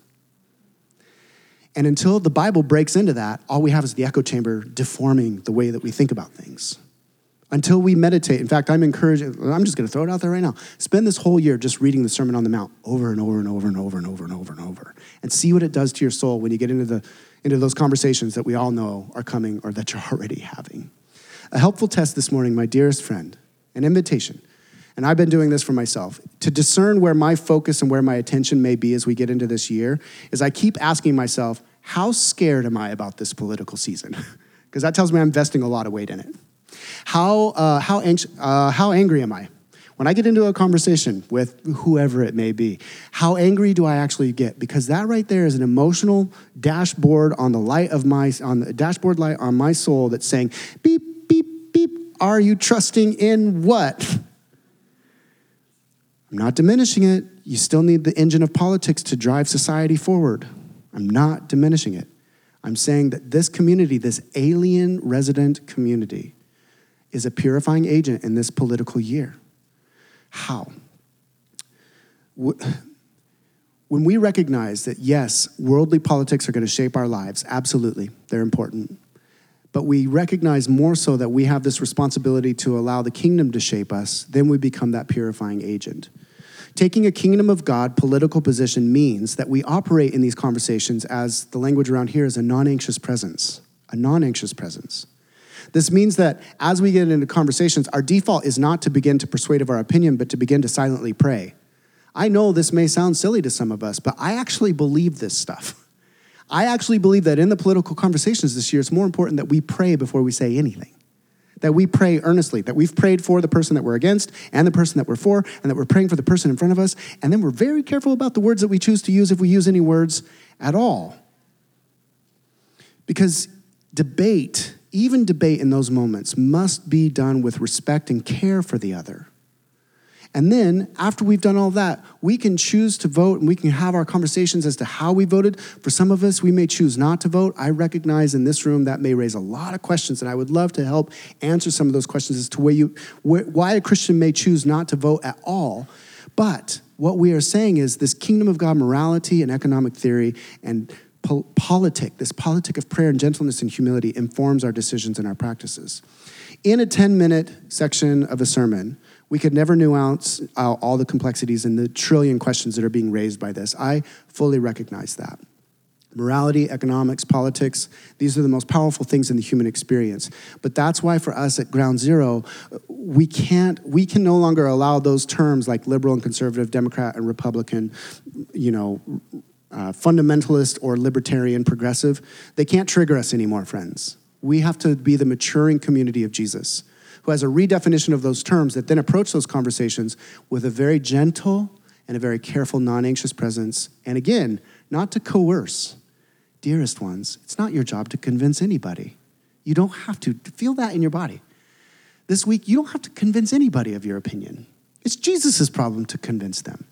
And until the Bible breaks into that, all we have is the echo chamber deforming the way that we think about things. Until we meditate. In fact, I'm encouraging, I'm just to throw it out there right now. Spend this whole year just reading the Sermon on the Mount over and over and over and over and over and over and over. And see what it does to your soul when you get into, the, into those conversations that we all know are coming or that you're already having. A helpful test this morning, my dearest friend, an invitation. And I've been doing this for myself to discern where my focus and where my attention may be as we get into this year is I keep asking myself, how scared am I about this political season? [laughs] because that tells me I'm investing a lot of weight in it. How, uh, how, anx- uh, how angry am I? When I get into a conversation with whoever it may be, how angry do I actually get? Because that right there is an emotional dashboard on the light of my on the dashboard light on my soul that's saying beep beep beep. Are you trusting in what? I'm not diminishing it. You still need the engine of politics to drive society forward. I'm not diminishing it. I'm saying that this community, this alien resident community, is a purifying agent in this political year. How? When we recognize that, yes, worldly politics are going to shape our lives, absolutely, they're important. But we recognize more so that we have this responsibility to allow the kingdom to shape us, then we become that purifying agent. Taking a kingdom of God political position means that we operate in these conversations as the language around here is a non anxious presence, a non anxious presence. This means that as we get into conversations, our default is not to begin to persuade of our opinion, but to begin to silently pray. I know this may sound silly to some of us, but I actually believe this stuff. [laughs] I actually believe that in the political conversations this year, it's more important that we pray before we say anything that we pray earnestly, that we've prayed for the person that we're against and the person that we're for, and that we're praying for the person in front of us. And then we're very careful about the words that we choose to use if we use any words at all. Because debate, even debate in those moments, must be done with respect and care for the other. And then, after we've done all that, we can choose to vote and we can have our conversations as to how we voted. For some of us, we may choose not to vote. I recognize in this room that may raise a lot of questions, and I would love to help answer some of those questions as to where you, where, why a Christian may choose not to vote at all. But what we are saying is this kingdom of God morality and economic theory and po- politic, this politic of prayer and gentleness and humility informs our decisions and our practices. In a 10 minute section of a sermon, we could never nuance uh, all the complexities and the trillion questions that are being raised by this. I fully recognize that. Morality, economics, politics, these are the most powerful things in the human experience. But that's why for us at Ground Zero, we can't, we can no longer allow those terms like liberal and conservative, Democrat and Republican, you know, uh, fundamentalist or libertarian, progressive, they can't trigger us anymore, friends. We have to be the maturing community of Jesus who has a redefinition of those terms that then approach those conversations with a very gentle and a very careful, non anxious presence. And again, not to coerce. Dearest ones, it's not your job to convince anybody. You don't have to. Feel that in your body. This week, you don't have to convince anybody of your opinion. It's Jesus' problem to convince them.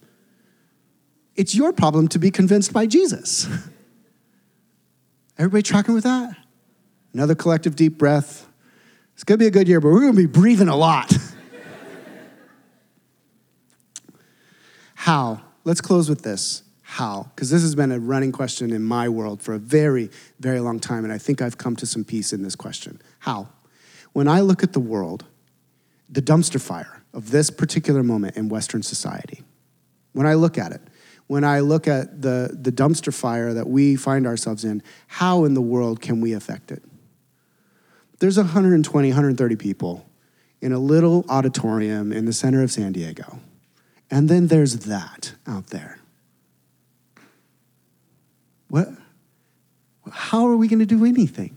It's your problem to be convinced by Jesus. [laughs] Everybody tracking with that? Another collective deep breath. It's going to be a good year, but we're going to be breathing a lot. How? Let's close with this. How? Because this has been a running question in my world for a very, very long time, and I think I've come to some peace in this question. How? When I look at the world, the dumpster fire of this particular moment in Western society, when I look at it, when I look at the, the dumpster fire that we find ourselves in, how in the world can we affect it? There's 120, 130 people in a little auditorium in the center of San Diego. And then there's that out there. What? How are we going to do anything?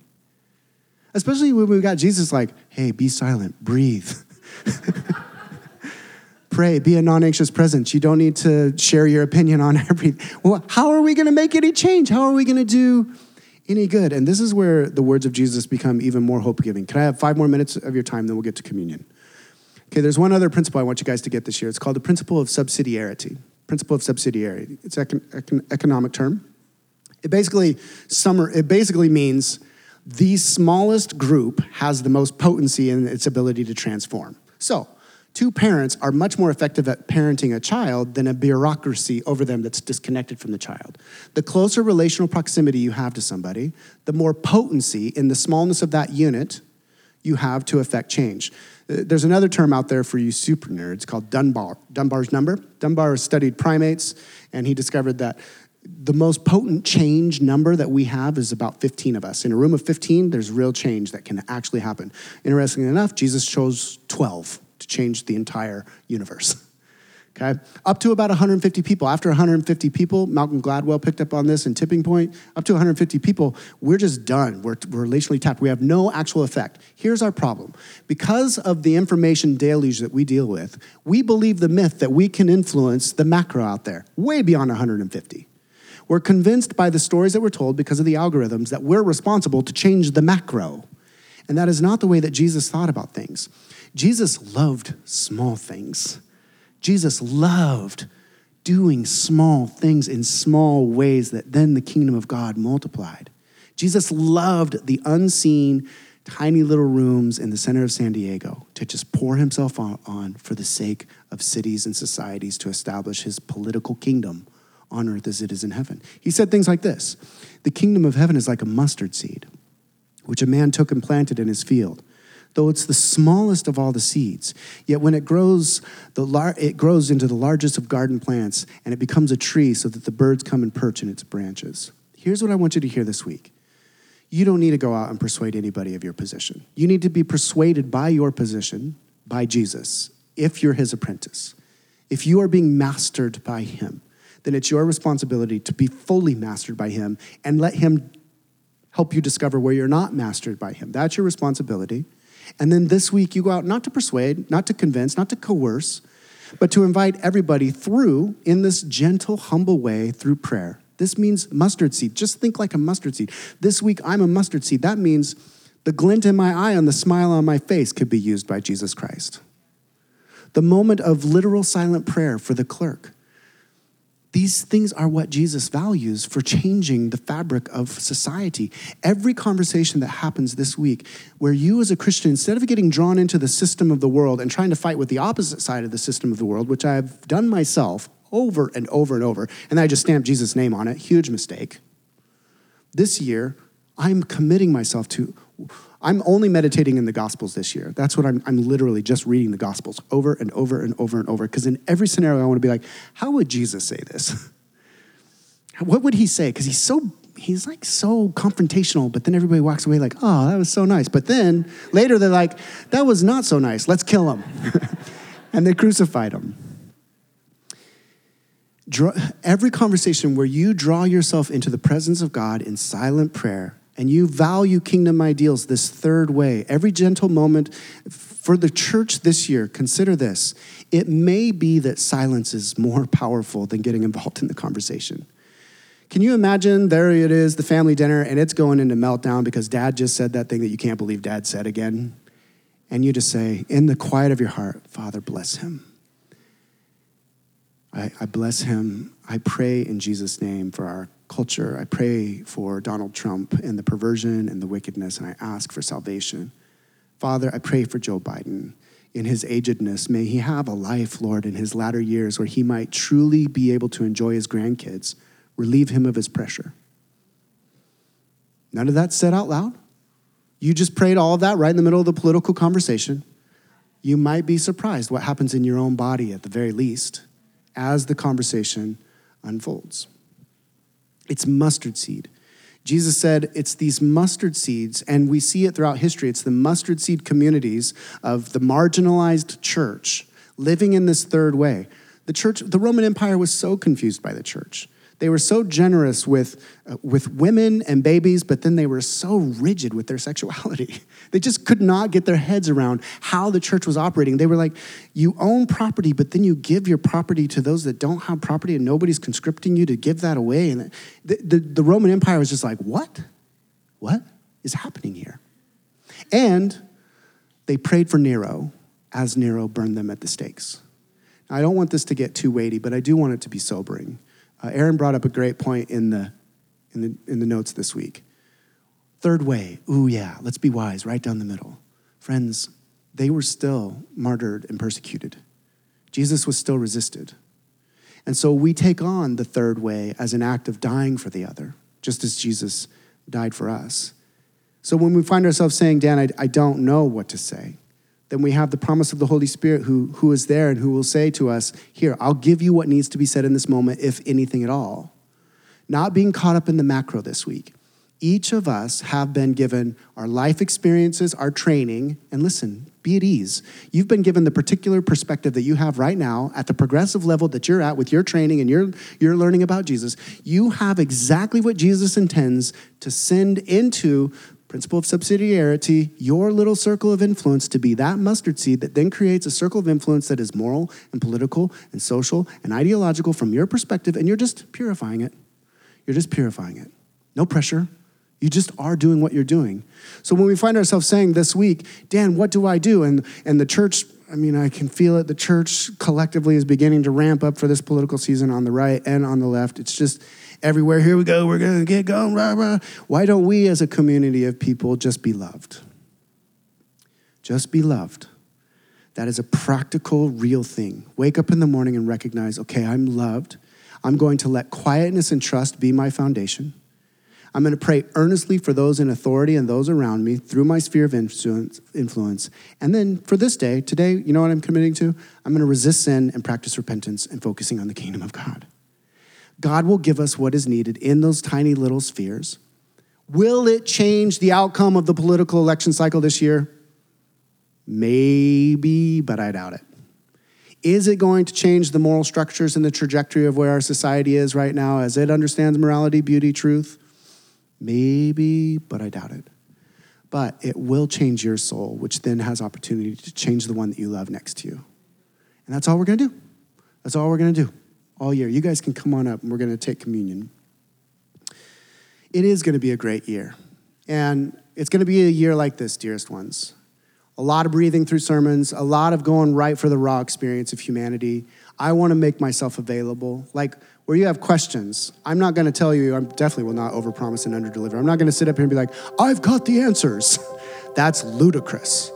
Especially when we've got Jesus like, hey, be silent, breathe. [laughs] Pray, be a non anxious presence. You don't need to share your opinion on everything. Well, how are we going to make any change? How are we going to do any good? And this is where the words of Jesus become even more hope giving. Can I have five more minutes of your time, then we'll get to communion? Okay, there's one other principle I want you guys to get this year. It's called the principle of subsidiarity. Principle of subsidiarity. It's an econ- economic term. It basically summer. It basically means the smallest group has the most potency in its ability to transform. So, two parents are much more effective at parenting a child than a bureaucracy over them that's disconnected from the child. The closer relational proximity you have to somebody, the more potency in the smallness of that unit you have to affect change. Uh, There's another term out there for you super nerds called Dunbar. Dunbar's number. Dunbar studied primates, and he discovered that the most potent change number that we have is about 15 of us. In a room of 15, there's real change that can actually happen. Interestingly enough, Jesus chose 12 to change the entire universe. [laughs] Okay, up to about 150 people. After 150 people, Malcolm Gladwell picked up on this in Tipping Point. Up to 150 people, we're just done. We're, we're relationally tapped. We have no actual effect. Here's our problem because of the information deluge that we deal with, we believe the myth that we can influence the macro out there, way beyond 150. We're convinced by the stories that we're told because of the algorithms that we're responsible to change the macro. And that is not the way that Jesus thought about things. Jesus loved small things. Jesus loved doing small things in small ways that then the kingdom of God multiplied. Jesus loved the unseen, tiny little rooms in the center of San Diego to just pour himself on, on, for the sake of cities and societies to establish his political kingdom on earth as it is in heaven. He said things like this The kingdom of heaven is like a mustard seed, which a man took and planted in his field though it's the smallest of all the seeds. Yet when it grows, the lar- it grows into the largest of garden plants, and it becomes a tree so that the birds come and perch in its branches. Here's what I want you to hear this week. You don't need to go out and persuade anybody of your position. You need to be persuaded by your position, by Jesus, if you're his apprentice. If you are being mastered by him, then it's your responsibility to be fully mastered by him and let him help you discover where you're not mastered by him. That's your responsibility. And then this week, you go out not to persuade, not to convince, not to coerce, but to invite everybody through in this gentle, humble way through prayer. This means mustard seed. Just think like a mustard seed. This week, I'm a mustard seed. That means the glint in my eye and the smile on my face could be used by Jesus Christ. The moment of literal silent prayer for the clerk these things are what Jesus values for changing the fabric of society. Every conversation that happens this week, where you as a Christian, instead of getting drawn into the system of the world and trying to fight with the opposite side of the system of the world, which I've done myself over and over and over, and I just stamped Jesus' name on it, huge mistake. This year, I'm committing myself to I'm only meditating in the Gospels this year. That's what I'm, I'm literally just reading the Gospels over and over and over and over. Because in every scenario, I want to be like, how would Jesus say this? [laughs] what would he say? Because he's so, he's like so confrontational, but then everybody walks away like, oh, that was so nice. But then later they're like, that was not so nice. Let's kill him. [laughs] and they crucified him. Draw, every conversation where you draw yourself into the presence of God in silent prayer and you value kingdom ideals this third way, every gentle moment for the church this year, consider this. It may be that silence is more [laughs] powerful than getting involved in the conversation. Can you imagine there it is, the family dinner, and it's going into meltdown because dad just said that thing that you can't believe dad said again? And you just say, in the quiet of your heart, Father, bless him. I, I bless him. I pray in Jesus' name for our culture. I pray for Donald Trump and the perversion and the wickedness, and I ask for salvation. Father, I pray for Joe Biden. In his agedness, may he have a life, Lord, in his latter years where he might truly be able to enjoy his grandkids, relieve him of his pressure. None of that said out loud. You just prayed all of that right in the middle of the political conversation. You might be surprised what happens in your own body at the very least as the conversation unfolds. It's mustard seed. Jesus said it's these mustard seeds, and we see it throughout history. It's the mustard seed communities of the marginalized church living in this third way. The church, the Roman Empire was so confused by the church. They were so generous with, uh, with women and babies, but then they were so rigid with their sexuality. [laughs] They just could not get their heads around how the church was operating. They were like, you own property, but then you give your property to those that don't have property, and nobody's conscripting you to give that away. And the, the, the Roman Empire was just like, what? What is happening here? And they prayed for Nero as Nero burned them at the stakes. I don't want this to get too weighty, but I do want it to be sobering. Uh, Aaron brought up a great point in the, in, the, in the notes this week. Third way, ooh, yeah, let's be wise, right down the middle. Friends, they were still martyred and persecuted. Jesus was still resisted. And so we take on the third way as an act of dying for the other, just as Jesus died for us. So when we find ourselves saying, Dan, I, I don't know what to say, then we have the promise of the Holy Spirit who, who is there and who will say to us, Here, I'll give you what needs to be said in this moment, if anything at all. Not being caught up in the macro this week. each of us have been given our life experiences, our training, and listen, be at ease. You've been given the particular perspective that you have right now at the progressive level that you're at with your training and your, your learning about Jesus. You have exactly what Jesus intends to send into principle of subsidiarity, your little circle of influence to be that mustard seed that then creates a circle of influence that is moral and political and social and ideological from your perspective, and you're just purifying it. You're just purifying it. No pressure. You just are doing what you're doing. So when we find ourselves saying this week, Dan, what do I do? And, and the church, I mean, I can feel it. The church collectively is beginning to ramp up for this political season on the right and on the left. It's just, everywhere. Here we go. We're going to get going. Rah, rah. Why don't we, as a community of people, just be loved? Just be loved. That is a practical, real thing. Wake up in the morning and recognize okay, I'm loved. I'm going to let quietness and trust be my foundation. I'm going to pray earnestly for those in authority and those around me through my sphere of influence. And then for this day, today, you know what I'm committing to? I'm going to resist sin and practice repentance and focusing on the kingdom of God. God will give us what is needed in those tiny little spheres. Will it change the outcome of the political election cycle this year? Maybe, but I doubt it. Is it going to change the moral structures and the trajectory of where our society is right now as it understands morality, beauty, truth? Maybe, but I doubt it. But it will change your soul, which then has opportunity to change the one that you love next to you. And that's all we're going to do. That's all we're going to do all year. You guys can come on up and we're going to take communion. It is going to be a great year. And it's going to be a year like this, dearest ones. A lot of breathing through sermons, a lot of going right for the raw experience of humanity. I want to make myself available. Like where you have questions, I'm not going to tell you, I definitely will not overpromise and underdeliver. I'm not going to sit up here and be like, I've got the answers. [laughs] That's ludicrous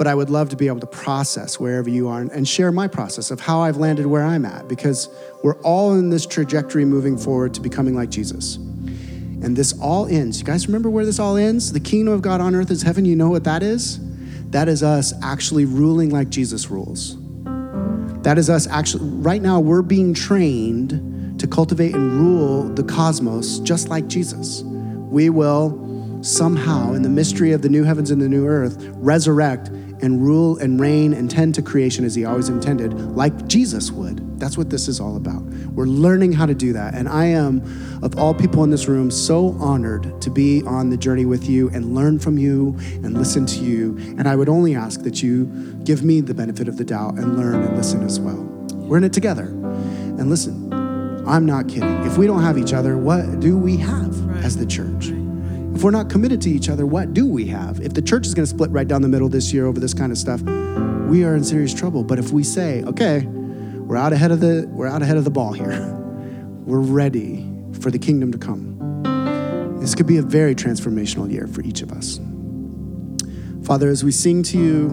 but I would love to be able to process wherever you are and share my process of how I've landed where I'm at because we're all in this trajectory moving forward to becoming like Jesus. And this all ends. You guys remember where this all ends? The kingdom of God on earth is heaven. You know what that is? That is us actually ruling like Jesus rules. That is us actually, right now, we're being trained to cultivate and rule the cosmos just like Jesus. We will somehow, in the mystery of the new heavens and the new earth, resurrect and rule and reign and tend to creation as he always intended, like Jesus would. That's what this is all about. We're learning how to do that. And I am, of all people in this room, so honored to be on the journey with you and learn from you and listen to you. And I would only ask that you give me the benefit of the doubt and learn and listen as well. We're in it together. And listen, I'm not kidding. If we don't have each other, what do we have as the church? If we're not committed to each other, what do we have? If the church is going to split right down the middle this year over this kind of stuff, we are in serious trouble. But if we say, okay, we're out ahead of the we're out ahead of the ball here. [laughs] We're ready for the kingdom to come. This could be a very transformational year for each of us. Father, as we sing to you,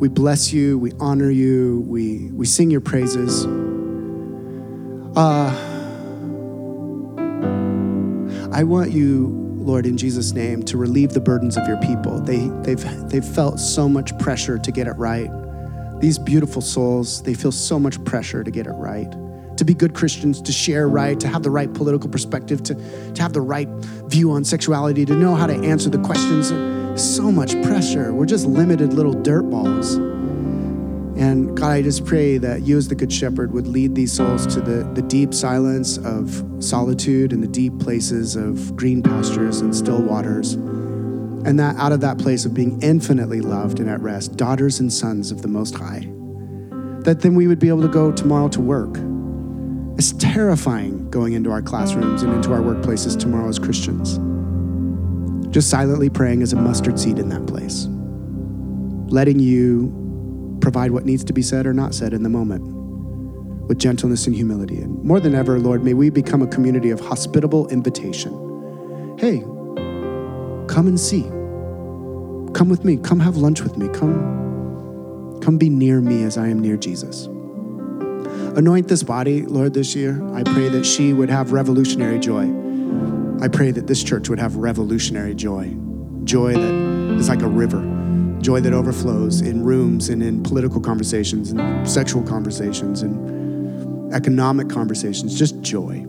we bless you, we honor you, we, we sing your praises. Uh, I want you Lord, in Jesus' name, to relieve the burdens of your people. They, they've, they've felt so much pressure to get it right. These beautiful souls, they feel so much pressure to get it right. To be good Christians, to share right, to have the right political perspective, to, to have the right view on sexuality, to know how to answer the questions. So much pressure. We're just limited little dirt balls. And God, I just pray that you, as the Good Shepherd, would lead these souls to the, the deep silence of solitude and the deep places of green pastures and still waters. And that out of that place of being infinitely loved and at rest, daughters and sons of the Most High, that then we would be able to go tomorrow to work. It's terrifying going into our classrooms and into our workplaces tomorrow as Christians. Just silently praying as a mustard seed in that place, letting you provide what needs to be said or not said in the moment with gentleness and humility. And more than ever, Lord, may we become a community of hospitable invitation. Hey, come and see. Come with me. Come have lunch with me. Come, come be near me as I am near Jesus. Anoint this body, Lord, this year. I pray that she would have revolutionary joy. I pray that this church would have revolutionary joy. Joy that is like a river joy that overflows in rooms and in political conversations and sexual conversations and economic conversations, just joy.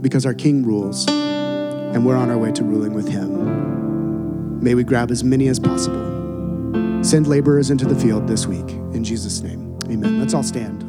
Because our King rules. and we're on our way to ruling with Him. May we grab as many as possible. Send laborers into the field this week. In Jesus' name, amen. Let's all stand.